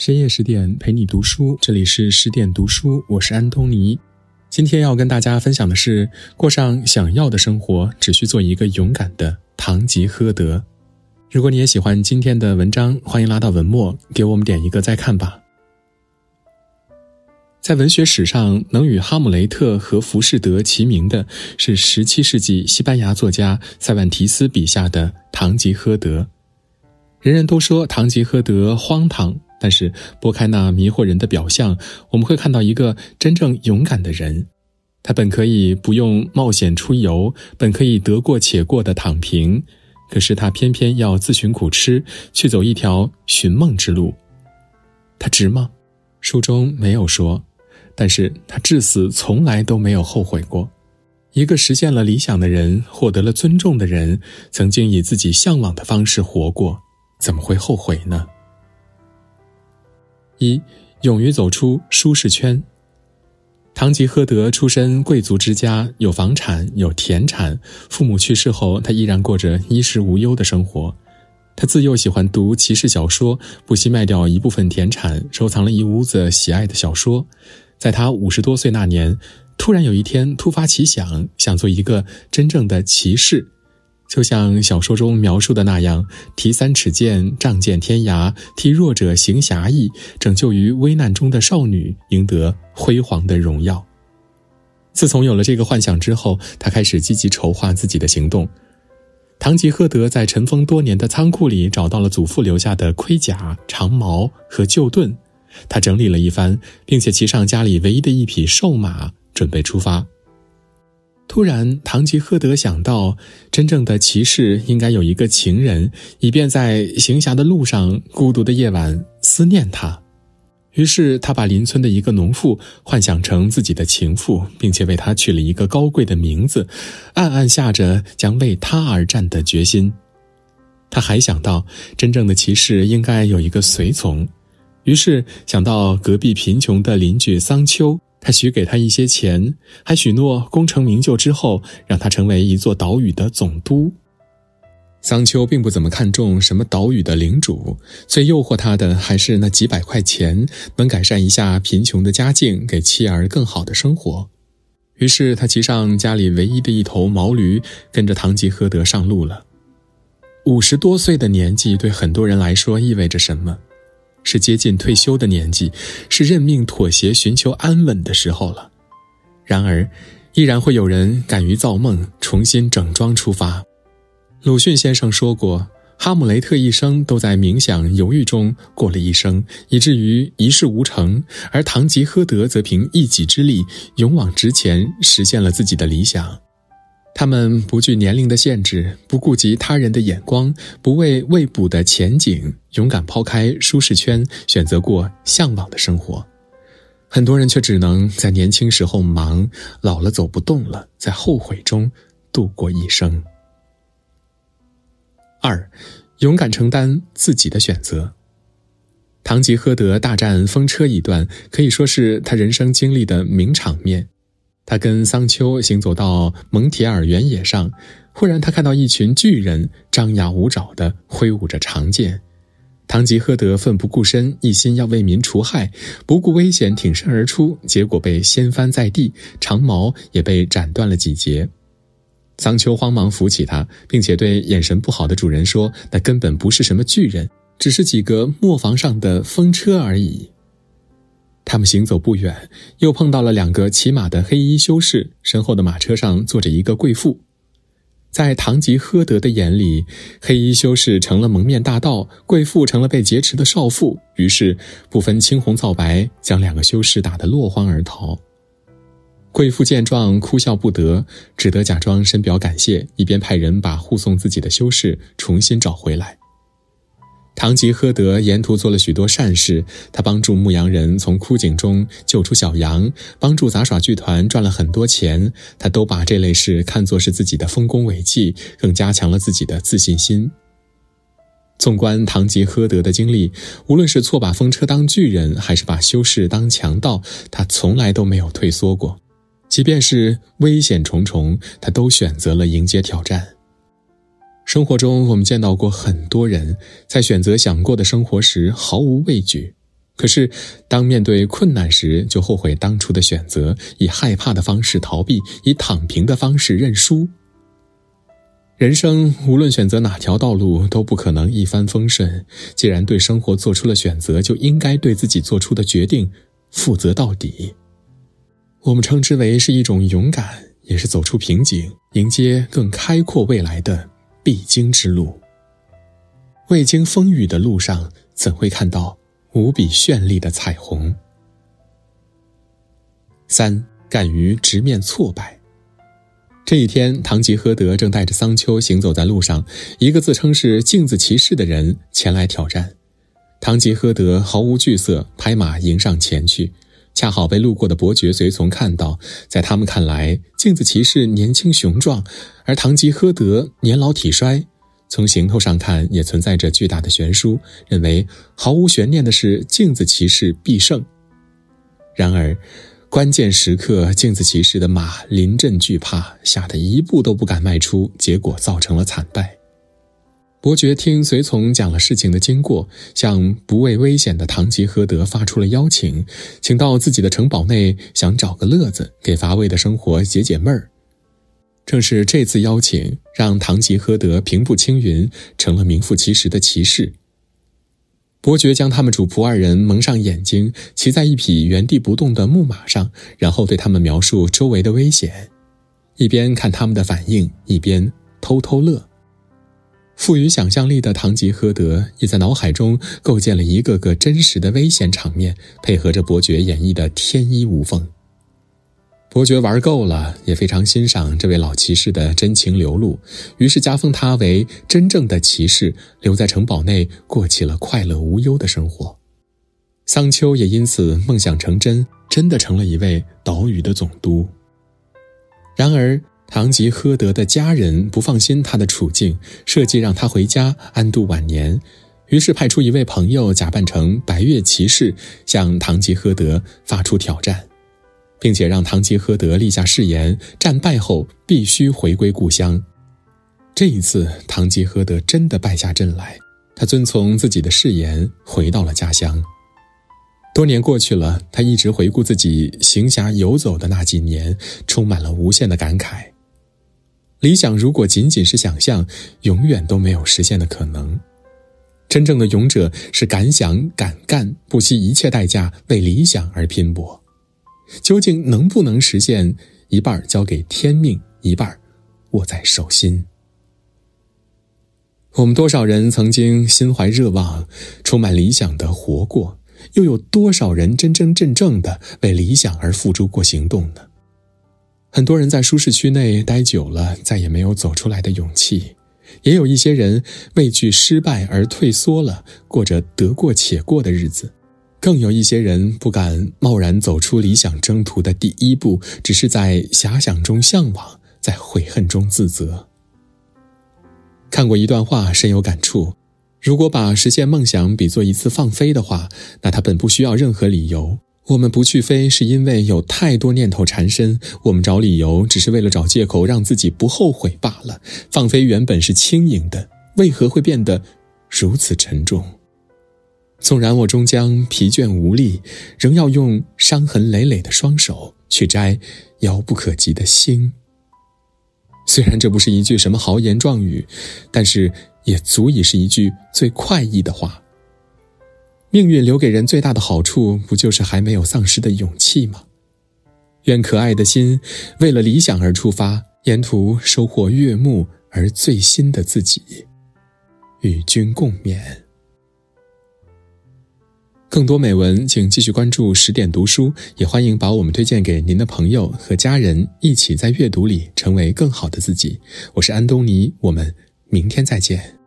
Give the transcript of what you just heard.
深夜十点陪你读书，这里是十点读书，我是安东尼。今天要跟大家分享的是，过上想要的生活，只需做一个勇敢的堂吉诃德。如果你也喜欢今天的文章，欢迎拉到文末给我们点一个再看吧。在文学史上，能与哈姆雷特和浮士德齐名的是十七世纪西班牙作家塞万提斯笔下的堂吉诃德。人人都说堂吉诃德荒唐。但是拨开那迷惑人的表象，我们会看到一个真正勇敢的人。他本可以不用冒险出游，本可以得过且过的躺平，可是他偏偏要自寻苦吃，去走一条寻梦之路。他值吗？书中没有说，但是他至死从来都没有后悔过。一个实现了理想的人，获得了尊重的人，曾经以自己向往的方式活过，怎么会后悔呢？一，勇于走出舒适圈。堂吉诃德出身贵族之家，有房产，有田产。父母去世后，他依然过着衣食无忧的生活。他自幼喜欢读骑士小说，不惜卖掉一部分田产，收藏了一屋子喜爱的小说。在他五十多岁那年，突然有一天突发奇想，想做一个真正的骑士。就像小说中描述的那样，提三尺剑，仗剑天涯，替弱者行侠义，拯救于危难中的少女，赢得辉煌的荣耀。自从有了这个幻想之后，他开始积极筹划自己的行动。堂吉诃德在尘封多年的仓库里找到了祖父留下的盔甲、长矛和旧盾，他整理了一番，并且骑上家里唯一的一匹瘦马，准备出发。突然，堂吉诃德想到，真正的骑士应该有一个情人，以便在行侠的路上、孤独的夜晚思念他。于是，他把邻村的一个农妇幻想成自己的情妇，并且为她取了一个高贵的名字，暗暗下着将为她而战的决心。他还想到，真正的骑士应该有一个随从，于是想到隔壁贫穷的邻居桑丘。他许给他一些钱，还许诺功成名就之后让他成为一座岛屿的总督。桑丘并不怎么看重什么岛屿的领主，最诱惑他的还是那几百块钱，能改善一下贫穷的家境，给妻儿更好的生活。于是他骑上家里唯一的一头毛驴，跟着堂吉诃德上路了。五十多岁的年纪对很多人来说意味着什么？是接近退休的年纪，是认命妥协、寻求安稳的时候了。然而，依然会有人敢于造梦，重新整装出发。鲁迅先生说过：“哈姆雷特一生都在冥想、犹豫中过了一生，以至于一事无成；而堂吉诃德则凭一己之力，勇往直前，实现了自己的理想。”他们不惧年龄的限制，不顾及他人的眼光，不畏未卜的前景，勇敢抛开舒适圈，选择过向往的生活。很多人却只能在年轻时候忙，老了走不动了，在后悔中度过一生。二，勇敢承担自己的选择。堂吉诃德大战风车一段，可以说是他人生经历的名场面。他跟桑丘行走到蒙铁尔原野上，忽然他看到一群巨人张牙舞爪地挥舞着长剑。堂吉诃德奋不顾身，一心要为民除害，不顾危险挺身而出，结果被掀翻在地，长矛也被斩断了几节。桑丘慌忙扶起他，并且对眼神不好的主人说：“那根本不是什么巨人，只是几个磨坊上的风车而已。”他们行走不远，又碰到了两个骑马的黑衣修士，身后的马车上坐着一个贵妇。在堂吉诃德的眼里，黑衣修士成了蒙面大盗，贵妇成了被劫持的少妇。于是不分青红皂白，将两个修士打得落荒而逃。贵妇见状，哭笑不得，只得假装深表感谢，一边派人把护送自己的修士重新找回来。堂吉诃德沿途做了许多善事，他帮助牧羊人从枯井中救出小羊，帮助杂耍剧团赚了很多钱，他都把这类事看作是自己的丰功伟绩，更加强了自己的自信心。纵观堂吉诃德的经历，无论是错把风车当巨人，还是把修士当强盗，他从来都没有退缩过，即便是危险重重，他都选择了迎接挑战。生活中，我们见到过很多人在选择想过的生活时毫无畏惧，可是，当面对困难时，就后悔当初的选择，以害怕的方式逃避，以躺平的方式认输。人生无论选择哪条道路，都不可能一帆风顺。既然对生活做出了选择，就应该对自己做出的决定负责到底。我们称之为是一种勇敢，也是走出瓶颈，迎接更开阔未来的必经之路。未经风雨的路上，怎会看到？无比绚丽的彩虹。三，敢于直面挫败。这一天，堂吉诃德正带着桑丘行走在路上，一个自称是镜子骑士的人前来挑战。堂吉诃德毫无惧色，拍马迎上前去，恰好被路过的伯爵随从看到。在他们看来，镜子骑士年轻雄壮，而堂吉诃德年老体衰。从行头上看，也存在着巨大的悬殊，认为毫无悬念的是镜子骑士必胜。然而，关键时刻，镜子骑士的马临阵惧怕，吓得一步都不敢迈出，结果造成了惨败。伯爵听随从讲了事情的经过，向不畏危险的堂吉诃德发出了邀请，请到自己的城堡内，想找个乐子，给乏味的生活解解闷儿。正是这次邀请，让堂吉诃德平步青云，成了名副其实的骑士。伯爵将他们主仆二人蒙上眼睛，骑在一匹原地不动的木马上，然后对他们描述周围的危险，一边看他们的反应，一边偷偷乐。富于想象力的堂吉诃德也在脑海中构建了一个个真实的危险场面，配合着伯爵演绎的天衣无缝。伯爵玩够了，也非常欣赏这位老骑士的真情流露，于是加封他为真正的骑士，留在城堡内过起了快乐无忧的生活。桑丘也因此梦想成真，真的成了一位岛屿的总督。然而，堂吉诃德的家人不放心他的处境，设计让他回家安度晚年，于是派出一位朋友假扮成白月骑士，向堂吉诃德发出挑战。并且让堂吉诃德立下誓言，战败后必须回归故乡。这一次，堂吉诃德真的败下阵来，他遵从自己的誓言，回到了家乡。多年过去了，他一直回顾自己行侠游走的那几年，充满了无限的感慨。理想如果仅仅是想象，永远都没有实现的可能。真正的勇者是敢想敢干，不惜一切代价为理想而拼搏。究竟能不能实现？一半交给天命，一半握在手心。我们多少人曾经心怀热望，充满理想的活过，又有多少人真真正正的为理想而付诸过行动呢？很多人在舒适区内待久了，再也没有走出来的勇气；也有一些人畏惧失败而退缩了，过着得过且过的日子。更有一些人不敢贸然走出理想征途的第一步，只是在遐想中向往，在悔恨中自责。看过一段话，深有感触：如果把实现梦想比作一次放飞的话，那它本不需要任何理由。我们不去飞，是因为有太多念头缠身；我们找理由，只是为了找借口让自己不后悔罢了。放飞原本是轻盈的，为何会变得如此沉重？纵然我终将疲倦无力，仍要用伤痕累累的双手去摘遥不可及的星。虽然这不是一句什么豪言壮语，但是也足以是一句最快意的话。命运留给人最大的好处，不就是还没有丧失的勇气吗？愿可爱的心为了理想而出发，沿途收获悦目而最新的自己，与君共勉。更多美文，请继续关注十点读书，也欢迎把我们推荐给您的朋友和家人，一起在阅读里成为更好的自己。我是安东尼，我们明天再见。